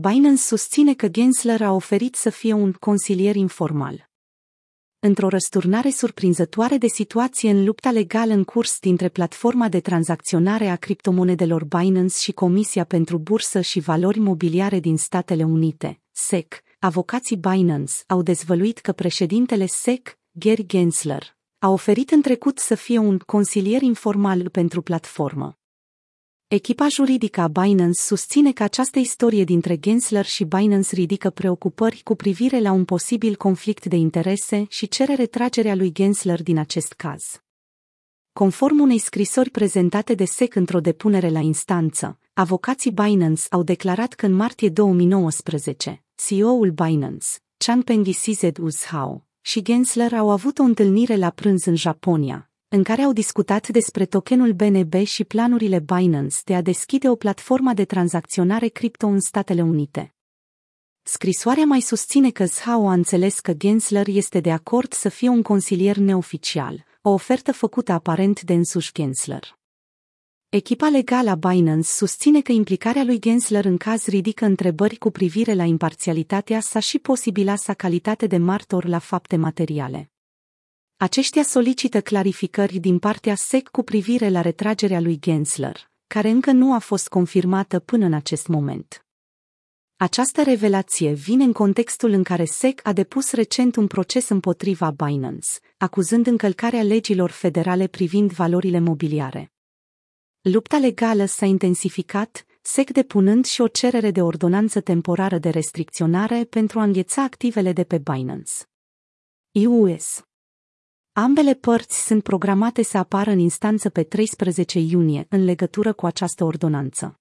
Binance susține că Gensler a oferit să fie un consilier informal. Într-o răsturnare surprinzătoare de situație în lupta legală în curs dintre platforma de tranzacționare a criptomonedelor Binance și Comisia pentru Bursă și Valori Mobiliare din Statele Unite, SEC, avocații Binance au dezvăluit că președintele SEC, Gary Gensler, a oferit în trecut să fie un consilier informal pentru platformă. Echipa juridică a Binance susține că această istorie dintre Gensler și Binance ridică preocupări cu privire la un posibil conflict de interese și cere retragerea lui Gensler din acest caz. Conform unei scrisori prezentate de SEC într-o depunere la instanță, avocații Binance au declarat că în martie 2019, CEO-ul Binance, Changpeng Sized Uzhao, și Gensler au avut o întâlnire la prânz în Japonia, în care au discutat despre tokenul BNB și planurile Binance de a deschide o platformă de tranzacționare cripto în Statele Unite. Scrisoarea mai susține că Zhao a înțeles că Gensler este de acord să fie un consilier neoficial, o ofertă făcută aparent de însuși Gensler. Echipa legală a Binance susține că implicarea lui Gensler în caz ridică întrebări cu privire la imparțialitatea sa și posibila sa calitate de martor la fapte materiale. Aceștia solicită clarificări din partea SEC cu privire la retragerea lui Gensler, care încă nu a fost confirmată până în acest moment. Această revelație vine în contextul în care SEC a depus recent un proces împotriva Binance, acuzând încălcarea legilor federale privind valorile mobiliare. Lupta legală s-a intensificat, SEC depunând și o cerere de ordonanță temporară de restricționare pentru a îngheța activele de pe Binance. US Ambele părți sunt programate să apară în instanță pe 13 iunie în legătură cu această ordonanță.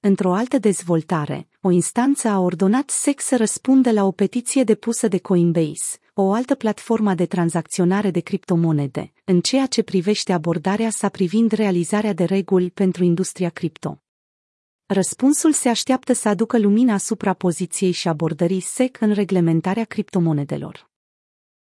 Într-o altă dezvoltare, o instanță a ordonat SEC să răspundă la o petiție depusă de Coinbase, o altă platformă de tranzacționare de criptomonede, în ceea ce privește abordarea sa privind realizarea de reguli pentru industria cripto. Răspunsul se așteaptă să aducă lumina asupra poziției și abordării SEC în reglementarea criptomonedelor.